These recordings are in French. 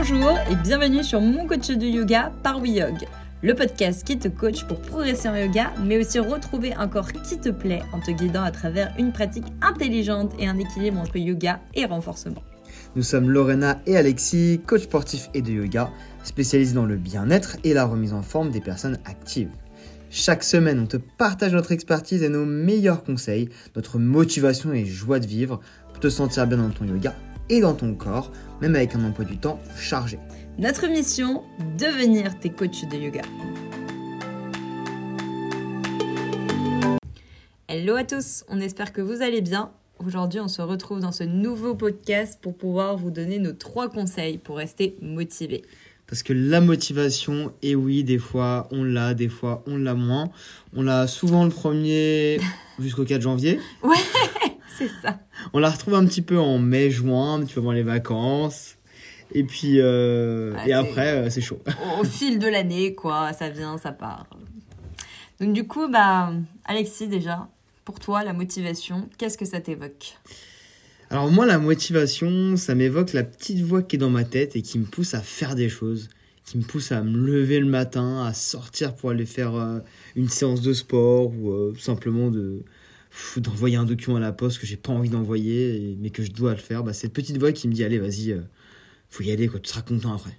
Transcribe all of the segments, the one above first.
Bonjour et bienvenue sur mon coach de yoga par WeYog, le podcast qui te coach pour progresser en yoga, mais aussi retrouver un corps qui te plaît en te guidant à travers une pratique intelligente et un équilibre entre yoga et renforcement. Nous sommes Lorena et Alexis, coach sportif et de yoga, spécialisés dans le bien-être et la remise en forme des personnes actives. Chaque semaine, on te partage notre expertise et nos meilleurs conseils, notre motivation et joie de vivre pour te sentir bien dans ton yoga et dans ton corps, même avec un emploi du temps chargé. Notre mission, devenir tes coachs de yoga. Hello à tous, on espère que vous allez bien. Aujourd'hui, on se retrouve dans ce nouveau podcast pour pouvoir vous donner nos trois conseils pour rester motivé. Parce que la motivation, et oui, des fois on l'a, des fois on l'a moins. On l'a souvent le premier jusqu'au 4 janvier. Ouais, c'est ça. On la retrouve un petit peu en mai, juin, un petit peu avant les vacances. Et puis, euh, Ouais, et après, euh, c'est chaud. Au fil de l'année, quoi, ça vient, ça part. Donc du coup, bah, Alexis, déjà, pour toi, la motivation, qu'est-ce que ça t'évoque? Alors moi, la motivation, ça m'évoque la petite voix qui est dans ma tête et qui me pousse à faire des choses, qui me pousse à me lever le matin, à sortir pour aller faire euh, une séance de sport ou simplement de d'envoyer un document à la poste que j'ai pas envie d'envoyer mais que je dois le faire. Bah, cette petite voix qui me dit allez, vas-y, euh, faut y aller, quoi, tu seras content après.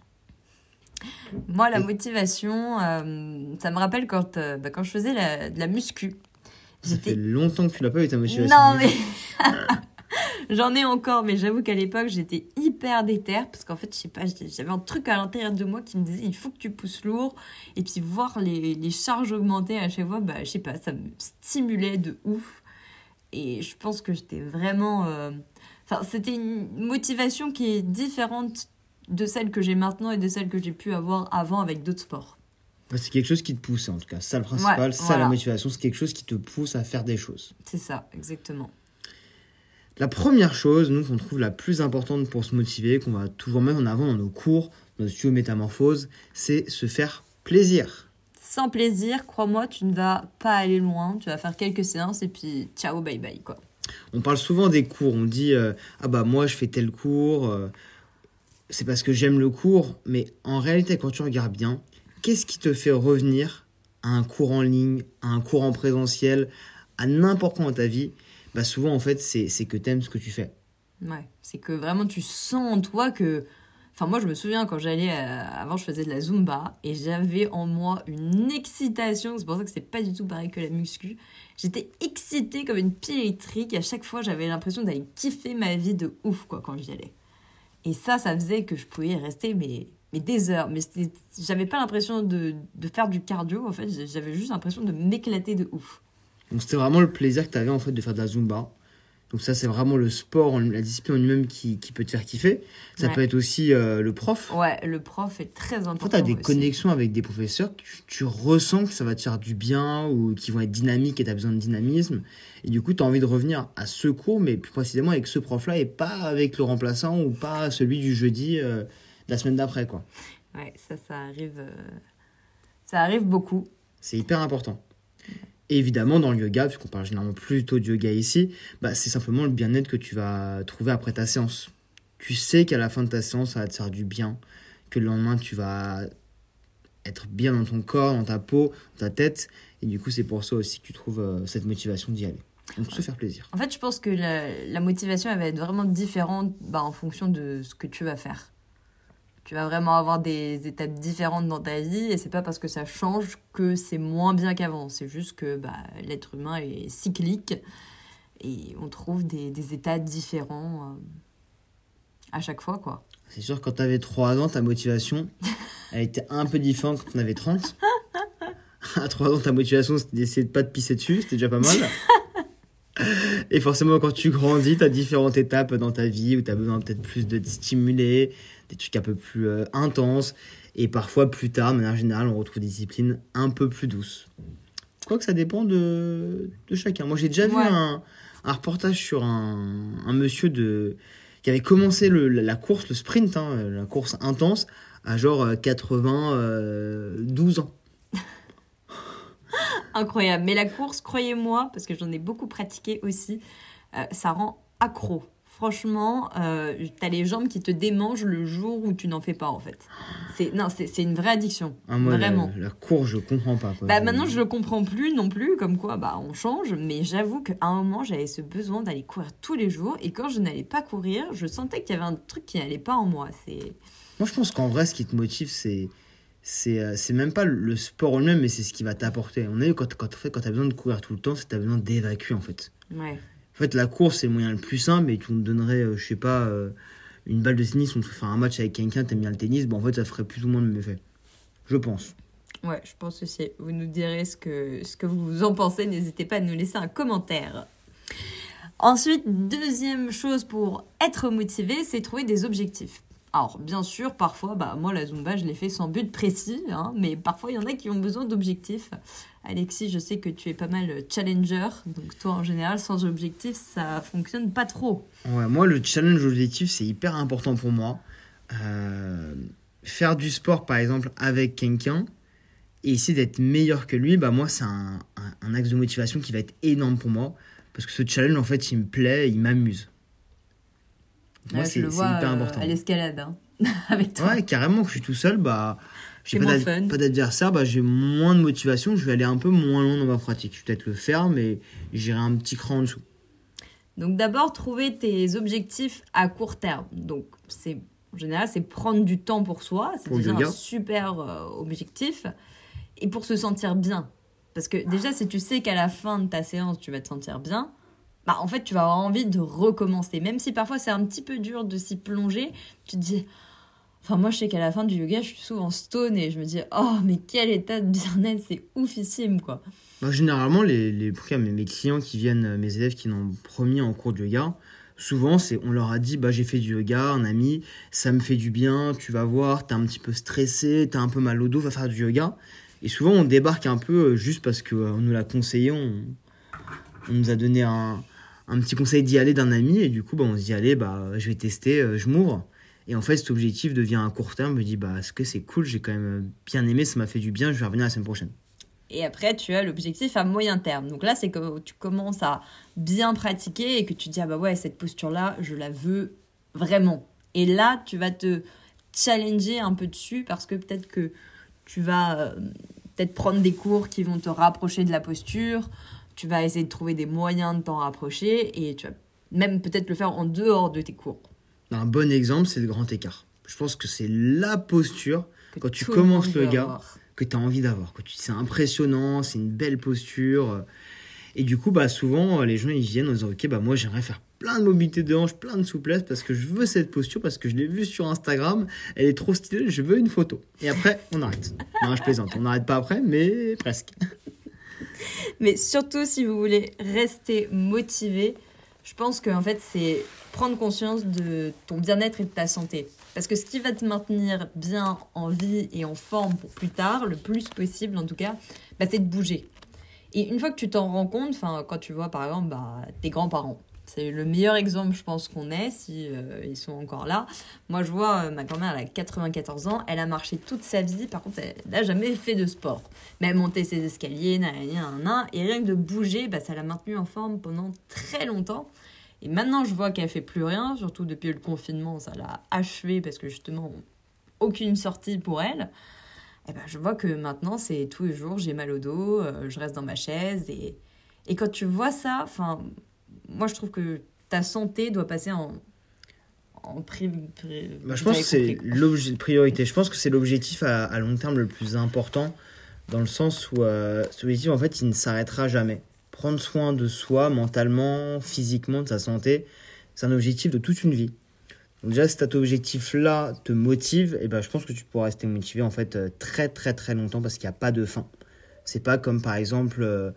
Moi, la Et- motivation, euh, ça me rappelle quand, euh, bah, quand je faisais la- de la muscu. Ça fait longtemps que tu l'as pas eu ta motivation. Non, mais. J'en ai encore, mais j'avoue qu'à l'époque, j'étais hyper déter parce qu'en fait, je sais pas, j'avais un truc à l'intérieur de moi qui me disait il faut que tu pousses lourd. Et puis, voir les, les charges augmenter à chaque fois, bah, je sais pas, ça me stimulait de ouf. Et je pense que j'étais vraiment. euh, Enfin, c'était une motivation qui est différente de celle que j'ai maintenant et de celle que j'ai pu avoir avant avec d'autres sports. Bah, c'est quelque chose qui te pousse en tout cas. Ça le principal, Ouais, ça voilà. la motivation, c'est quelque chose qui te pousse à faire des choses. C'est ça, exactement. La première chose, nous, qu'on trouve la plus importante pour se motiver, qu'on va toujours mettre en avant dans nos cours, dans nos studios métamorphose, c'est se faire plaisir. Sans plaisir, crois-moi, tu ne vas pas aller loin. Tu vas faire quelques séances et puis ciao, bye bye, quoi. On parle souvent des cours, on dit euh, ah bah moi je fais tel cours, euh, c'est parce que j'aime le cours, mais en réalité quand tu regardes bien, qu'est-ce qui te fait revenir à un cours en ligne, à un cours en présentiel, à n'importe quoi dans ta vie Bah souvent en fait c'est que t'aimes ce que tu fais. Ouais, c'est que vraiment tu sens en toi que. Enfin, moi, je me souviens quand j'allais. euh, Avant, je faisais de la zumba et j'avais en moi une excitation. C'est pour ça que c'est pas du tout pareil que la muscu. J'étais excitée comme une pile électrique. À chaque fois, j'avais l'impression d'aller kiffer ma vie de ouf, quoi, quand j'y allais. Et ça, ça faisait que je pouvais rester, mais, mais des heures. Mais j'avais pas l'impression de, de faire du cardio, en fait. J'avais juste l'impression de m'éclater de ouf. Donc c'était vraiment le plaisir que tu avais en fait de faire de la Zumba. Donc ça c'est vraiment le sport, la discipline en lui-même qui, qui peut te faire kiffer. Ça Ouais. peut être aussi euh, le prof. Ouais, le prof est très important. Quand tu as des aussi. connexions avec des professeurs, tu, tu ressens que ça va te faire du bien ou qu'ils vont être dynamiques et tu as besoin de dynamisme. Et du coup, tu as envie de revenir à ce cours, mais plus précisément avec ce prof-là et pas avec le remplaçant ou pas celui du jeudi euh, de la semaine d'après. quoi. Ouais, ça, ça arrive. euh, Ça arrive beaucoup. C'est hyper important. Et évidemment, dans le yoga, puisqu'on parle généralement plutôt de yoga ici, bah, c'est simplement le bien-être que tu vas trouver après ta séance. Tu sais qu'à la fin de ta séance, ça va te faire du bien, que le lendemain, tu vas être bien dans ton corps, dans ta peau, dans ta tête. Et du coup, c'est pour ça aussi que tu trouves euh, cette motivation d'y aller. Donc, se faire plaisir. En fait, je pense que la, la motivation, elle va être vraiment différente bah, en fonction de ce que tu vas faire. Tu vas vraiment avoir des étapes différentes dans ta vie et c'est pas parce que ça change que c'est moins bien qu'avant. C'est juste que bah, l'être humain est cyclique et on trouve des, des états différents euh, à chaque fois, quoi. C'est sûr, quand tu avais 3 ans, ta motivation, elle était un peu différente quand tu en avais 30. À 3 ans, ta motivation, c'était d'essayer de pas te pisser dessus, c'était déjà pas mal. Et forcément, quand tu grandis, tu as différentes étapes dans ta vie où tu as besoin peut-être plus de te stimuler, des trucs un peu plus euh, intenses. Et parfois, plus tard, de manière générale, on retrouve des disciplines un peu plus douces. Je crois que ça dépend de, de chacun. Moi, j'ai déjà vu un, un reportage sur un, un monsieur de, qui avait commencé le, la course, le sprint, hein, la course intense, à genre euh, 92 ans. Incroyable. Mais la course, croyez-moi, parce que j'en ai beaucoup pratiqué aussi, euh, ça rend accro. franchement, euh, t'as les jambes qui te démangent le jour où tu n'en fais pas en fait. C'est non, c'est c'est une vraie addiction, Ah, moi, la- vraiment. La, course, je comprends pas. Quoi. Bah maintenant je le comprends plus non plus, comme quoi bah on change, mais j'avoue qu'à un moment j'avais ce besoin d'aller courir tous les jours et quand je n'allais pas courir, je sentais qu'il y avait un truc qui n'allait pas en moi. C'est Moi, je pense qu'en vrai, ce qui te motive, c'est. C'est euh, c'est même pas le sport en lui-même, mais c'est ce qui va t'apporter. On est quand, quand, en fait, quand t'as besoin de courir tout le temps, c'est que t'as besoin d'évacuer en fait. ouais. En fait, la course, c'est le moyen le plus simple, et tu me donnerais, euh, je sais pas, euh, une balle de tennis, on te fait un match avec quelqu'un, t'aimes bien le tennis, bon, en fait, ça ferait plus ou moins le même effet. Je pense. Ouais, je pense aussi. Vous nous direz ce que, ce que vous en pensez. N'hésitez pas à nous laisser un commentaire. Ensuite, deuxième chose pour être motivé, c'est trouver des objectifs. Alors, bien sûr, parfois, bah, moi, la Zumba, je l'ai fait sans but précis, hein, mais parfois, il y en a qui ont besoin d'objectifs. Alexis, je sais que tu es pas mal challenger, donc toi, en général, sans objectif, ça fonctionne pas trop. Ouais, moi, le challenge objectif, c'est hyper important pour moi. Euh, faire du sport, par exemple, avec quelqu'un, et essayer d'être meilleur que lui, bah, moi, c'est un, un- un axe de motivation qui va être énorme pour moi. Parce que ce challenge, en fait, il me plaît, il m'amuse. Moi, c'est hyper euh, important. à l'escalade, hein, avec toi. Ouais, carrément, que je suis tout seul, bah, j'ai pas d'adversaire, bah, j'ai moins de motivation, je vais aller un peu moins loin dans ma pratique. Je vais peut-être le faire, mais j'irai un petit cran en dessous. Donc d'abord, trouver tes objectifs à court terme. Donc c'est en général, c'est prendre du temps pour soi, c'est déjà un super euh, objectif et pour se sentir bien. Parce que déjà si tu sais qu'à la fin de ta séance, tu vas te sentir bien, bah en fait, tu vas avoir envie de recommencer même si parfois c'est un petit peu dur de s'y plonger, tu te dis Enfin, moi, je sais qu'à la fin du yoga, je suis souvent stone et je me dis, oh, mais quel état de bien-être, c'est oufissime, quoi. Généralement, les, les, mes, clients qui viennent, euh, mes élèves qui n'ont premier en cours de yoga, souvent, c'est, on leur a dit, bah, j'ai fait du yoga, un ami, ça me fait du bien, tu vas voir, t'es un petit peu stressé, t'as un peu mal au dos, va faire du yoga. Et souvent, on débarque un peu euh, juste parce qu'on on nous l'a conseillé, on, on nous a donné un, un petit conseil d'y aller d'un ami, et du coup, bah, on se dit, allez, bah, je vais tester, euh, je m'ouvre. Et en fait, cet objectif devient à court terme, je me dis, bah, est-ce que c'est cool, j'ai quand même bien aimé, ça m'a fait du bien, je vais revenir la semaine prochaine. Et après, tu as l'objectif à moyen terme. Donc là, c'est que tu commences à bien pratiquer et que tu dis, ah bah ouais, cette posture-là, je la veux vraiment. Et là, tu vas te challenger un peu dessus parce que peut-être que tu vas euh, peut-être prendre des cours qui vont te rapprocher de la posture. Tu vas essayer de trouver des moyens de t'en rapprocher et tu vas même peut-être le faire en dehors de tes cours. Un bon exemple, c'est le grand écart. Je pense que c'est la posture Que Quand tu commences le gars, que tu as envie d'avoir. C'est impressionnant, c'est une belle posture. Et du coup, bah, souvent, les gens ils viennent en disant Ok, bah, moi j'aimerais faire plein de mobilité de hanche, plein de souplesse parce que je veux cette posture, parce que je l'ai vue sur Instagram, elle est trop stylée, je veux une photo. Et après, on arrête. Non, je plaisante, on n'arrête pas après, mais presque. Mais surtout, si vous voulez rester motivé, je pense que en fait, c'est prendre conscience de ton bien-être et de ta santé. Parce que ce qui va te maintenir bien en vie et en forme pour plus tard, le plus possible en tout cas, bah, c'est de bouger. Et une fois que tu t'en rends compte, quand tu vois par exemple bah, tes grands-parents, c'est le meilleur exemple, je pense, qu'on ait, si euh, ils sont encore là. Moi, je vois euh, ma grand-mère, elle a 94 ans, elle a marché toute sa vie, par contre, elle n'a jamais fait de sport. Mais elle montait ses escaliers, nanana, et rien que de bouger, bah, ça l'a maintenue en forme pendant très longtemps. Et maintenant, je vois qu'elle fait plus rien, surtout depuis le confinement, ça l'a achevé parce que justement, aucune sortie pour elle. Et ben, je vois que maintenant, c'est tous les jours, j'ai mal au dos, euh, je reste dans ma chaise. Et, et quand tu vois ça, enfin, moi, je trouve que ta santé doit passer en, en pri- pri- Bah, je pense que c'est priorité. Je pense que c'est l'objectif à, à long terme le plus important, dans le sens où euh, cet objectif, en fait, il ne s'arrêtera jamais. Prendre soin de soi, mentalement, physiquement, de sa santé, c'est un objectif de toute une vie. Donc déjà, si cet objectif-là te motive, et ben, je pense que tu pourras rester motivé en fait euh, très très très longtemps parce qu'il n'y a pas de fin. C'est pas comme par exemple, euh,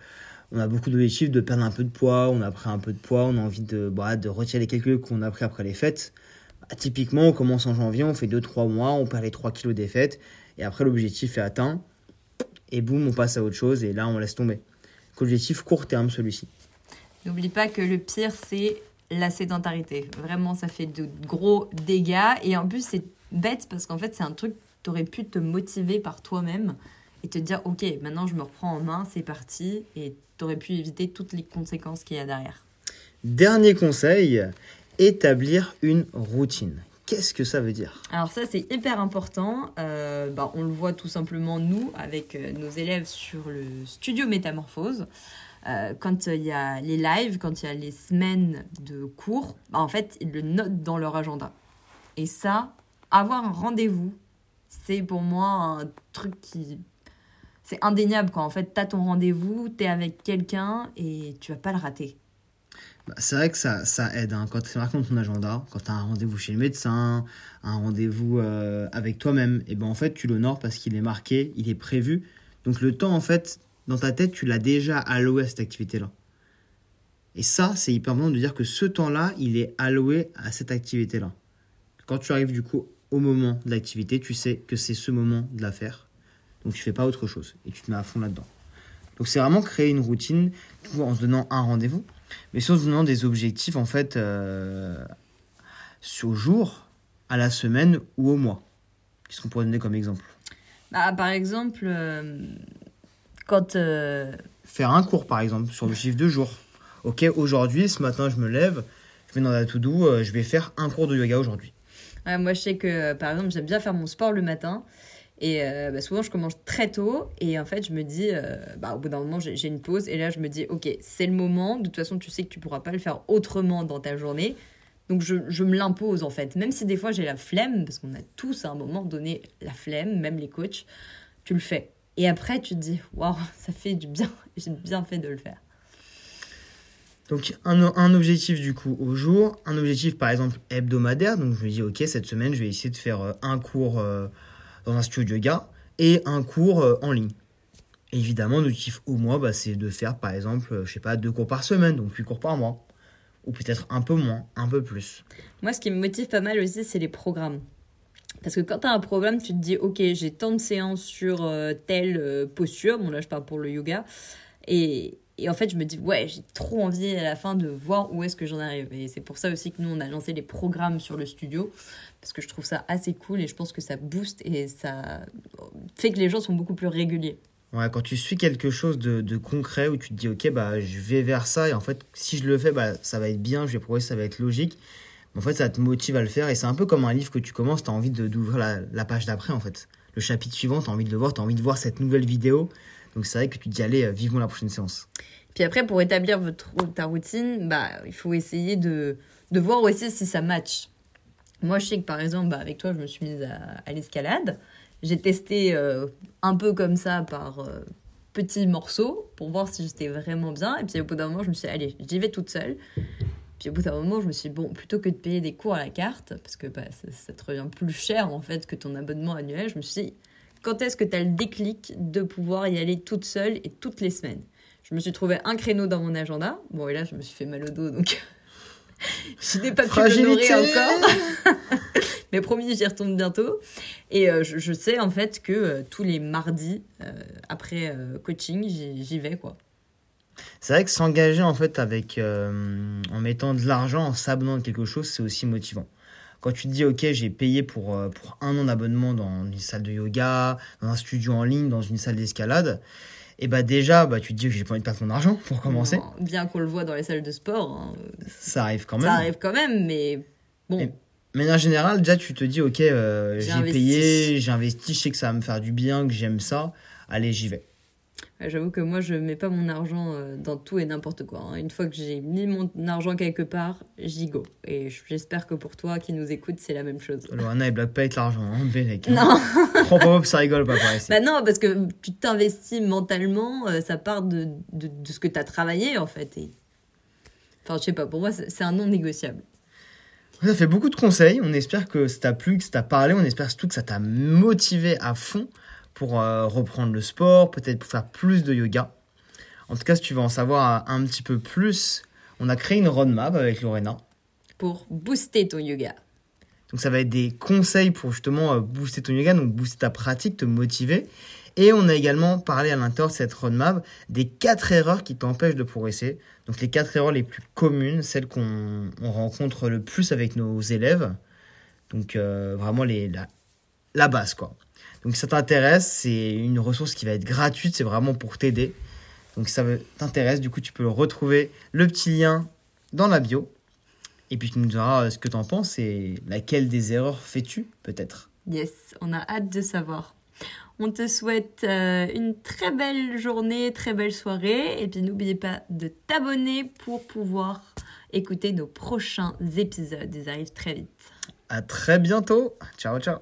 on a beaucoup d'objectifs de perdre un peu de poids, on a pris un peu de poids, on a envie de, bah, de retirer les quelques qu'on a pris après les fêtes. Bah, typiquement, on commence en janvier, on fait 2-3 mois, on perd les 3 kilos des fêtes, et après l'objectif est atteint, et boum, on passe à autre chose, et là on laisse tomber. Objectif court terme celui-ci. N'oublie pas que le pire, c'est la sédentarité. Vraiment, ça fait de gros dégâts. Et en plus, c'est bête parce qu'en fait, c'est un truc, tu aurais pu te motiver par toi-même et te dire, ok, maintenant je me reprends en main, c'est parti. Et tu aurais pu éviter toutes les conséquences qu'il y a derrière. Dernier conseil, établir une routine. Qu'est-ce que ça veut dire? Alors ça, c'est hyper important. Euh, bah, on le voit tout simplement, nous, avec euh, nos élèves sur le studio Métamorphose. Euh, quand il y a les lives, quand il y a les semaines de cours, bah, en fait, ils le notent dans leur agenda. Et ça, avoir un rendez-vous, c'est pour moi un truc qui... C'est indéniable, quoi. En fait, tu as ton rendez-vous, tu es avec quelqu'un et tu vas pas le rater. Bah, c'est vrai que ça, ça aide. Hein. Quand tu marqué dans ton agenda, quand tu as un rendez-vous chez le médecin, un rendez-vous euh, avec toi-même, et ben en fait, tu l'honores parce qu'il est marqué, il est prévu. Donc le temps, en fait, dans ta tête, tu l'as déjà alloué à cette activité-là. Et ça, c'est hyper important de dire que ce temps-là, il est alloué à cette activité-là. Quand tu arrives du coup au moment de l'activité, tu sais que c'est ce moment de la faire. Donc tu fais pas autre chose et tu te mets à fond là-dedans. Donc c'est vraiment créer une routine en se donnant un rendez-vous, mais en se donnant des objectifs en fait euh, au jour, à la semaine ou au mois. Qu'est-ce qu'on pourrait donner comme exemple? Bah, Par exemple, euh, quand... euh, Faire un cours par exemple sur le chiffre de jour. Ok, aujourd'hui, ce matin, je me lève, je vais dans la to-do, euh, je vais faire un cours de yoga aujourd'hui. Ouais, moi, je sais que, par exemple, j'aime bien faire mon sport le matin. Et euh, bah, souvent, je commence très tôt. Et en fait, je me dis, euh, bah, au bout d'un moment, j'ai une pause. Et là, je me dis, OK, c'est le moment. De toute façon, tu sais que tu pourras pas le faire autrement dans ta journée. Donc, je, je me l'impose, en fait. Même si des fois, j'ai la flemme, parce qu'on a tous à un moment donné la flemme, même les coachs, tu le fais. Et après, tu te dis, waouh, ça fait du bien. J'ai bien fait de le faire. Donc un, un objectif du coup au jour, un objectif par exemple hebdomadaire. Donc je me dis ok cette semaine je vais essayer de faire euh, un cours dans un studio de yoga et un cours euh, en ligne. Et évidemment l'objectif au mois bah, c'est de faire par exemple euh, je sais pas deux cours par semaine donc huit cours par mois ou peut-être un peu moins, un peu plus. Moi, ce qui me motive pas mal aussi, c'est les programmes. Parce que quand tu as un programme, tu te dis, OK, j'ai tant de séances sur euh, telle posture. Bon, là, je parle pour le yoga. Et, et en fait, je me dis, ouais, j'ai trop envie à la fin de voir où est-ce que j'en arrive. Et c'est pour ça aussi que nous, on a lancé les programmes sur le studio. Parce que je trouve ça assez cool et je pense que ça booste et ça fait que les gens sont beaucoup plus réguliers. Ouais, quand tu suis quelque chose de, de concret où tu te dis ok bah je vais vers ça et en fait si je le fais bah ça va être bien, je vais progresser, ça va être logique. En fait ça te motive à le faire et c'est un peu comme un livre que tu commences, tu as envie d'ouvrir la, la page d'après en fait. Le chapitre suivant, tu as envie de le voir, tu as envie de voir cette nouvelle vidéo. Donc c'est vrai que tu dis allez, euh, vivement la prochaine séance. Puis après, pour établir ta routine, bah, il faut essayer de, de voir aussi si ça match. Moi, je sais que par exemple, bah, avec toi, je me suis mise à, à l'escalade. J'ai testé euh, un peu comme ça par euh, petits morceaux pour voir si j'étais vraiment bien. Et puis au bout d'un moment, je me suis dit, allez, j'y vais toute seule. Puis au bout d'un moment, je me suis dit, bon, plutôt que de payer des cours à la carte, parce que bah, ça, ça te revient plus cher en fait que ton abonnement annuel, je me suis dit, quand est-ce que tu as le déclic de pouvoir y aller toute seule et toutes les semaines? Je me suis trouvé un créneau dans mon agenda. Bon, et là, je me suis fait mal au dos, donc je n'ai pas pu Fragilité encore. Mais promis, j'y retourne bientôt. Et euh, je, je sais en fait que euh, tous les mardis, euh, après coaching, j'y vais quoi. C'est vrai que s'engager en fait avec en mettant de l'argent, en s'abonnant quelque chose, c'est aussi motivant. Quand tu te dis ok, j'ai payé pour, euh, pour un an d'abonnement dans une salle de yoga, dans un studio en ligne, dans une salle d'escalade, et bah déjà bah tu te dis que j'ai pas envie de perdre mon argent pour commencer. Bien qu'on le voit dans les salles de sport, hein, Ça arrive quand même. ça arrive quand même, mais bon. Et- Mais en général, déjà tu te dis ok, euh, J'ai payé, j'ai investi, je sais que ça va me faire du bien, que j'aime ça. Allez, j'y vais. Ouais, J'avoue que moi, je mets pas mon argent euh, dans tout et n'importe quoi. hein. Une fois que j'ai mis mon argent quelque part, j'y go. Et j'espère que pour toi qui nous écoute, c'est la même chose. Loana, elle blague pas avec l'argent, hein, Bélec. Non, Prends pas que ça rigole pas par ici. bah non, parce que tu t'investis mentalement, euh, ça part de, de, de ce que tu as travaillé en fait. Et... Enfin, je sais pas, pour moi, c'est c'est un non négociable. Ça fait beaucoup de conseils. On espère que ça t'a plu, que ça t'a parlé. On espère surtout que ça t'a motivé à fond pour euh, reprendre le sport, peut-être pour faire plus de yoga. En tout cas, si tu veux en savoir un petit peu plus, on a créé une roadmap avec Lorena. Pour booster ton yoga. Donc ça va être des conseils pour justement euh, booster ton yoga, donc booster ta pratique, te motiver. Et on a également parlé à l'intérieur de cette roadmap des quatre erreurs qui t'empêchent de progresser. Donc les quatre erreurs les plus communes, celles qu'on on rencontre le plus avec nos élèves. Donc euh, vraiment les, la, la base quoi. Donc si ça t'intéresse, c'est une ressource qui va être gratuite, c'est vraiment pour t'aider. Donc si ça t'intéresse, du coup tu peux retrouver le petit lien dans la bio. Et puis tu nous diras ce que t'en penses et laquelle des erreurs fais-tu, peut-être. Yes, on a hâte de savoir. On te souhaite euh, une très belle journée, très belle soirée. Et puis n'oubliez pas de t'abonner pour pouvoir écouter nos prochains épisodes. Ils arrivent très vite. À très bientôt. Ciao, ciao.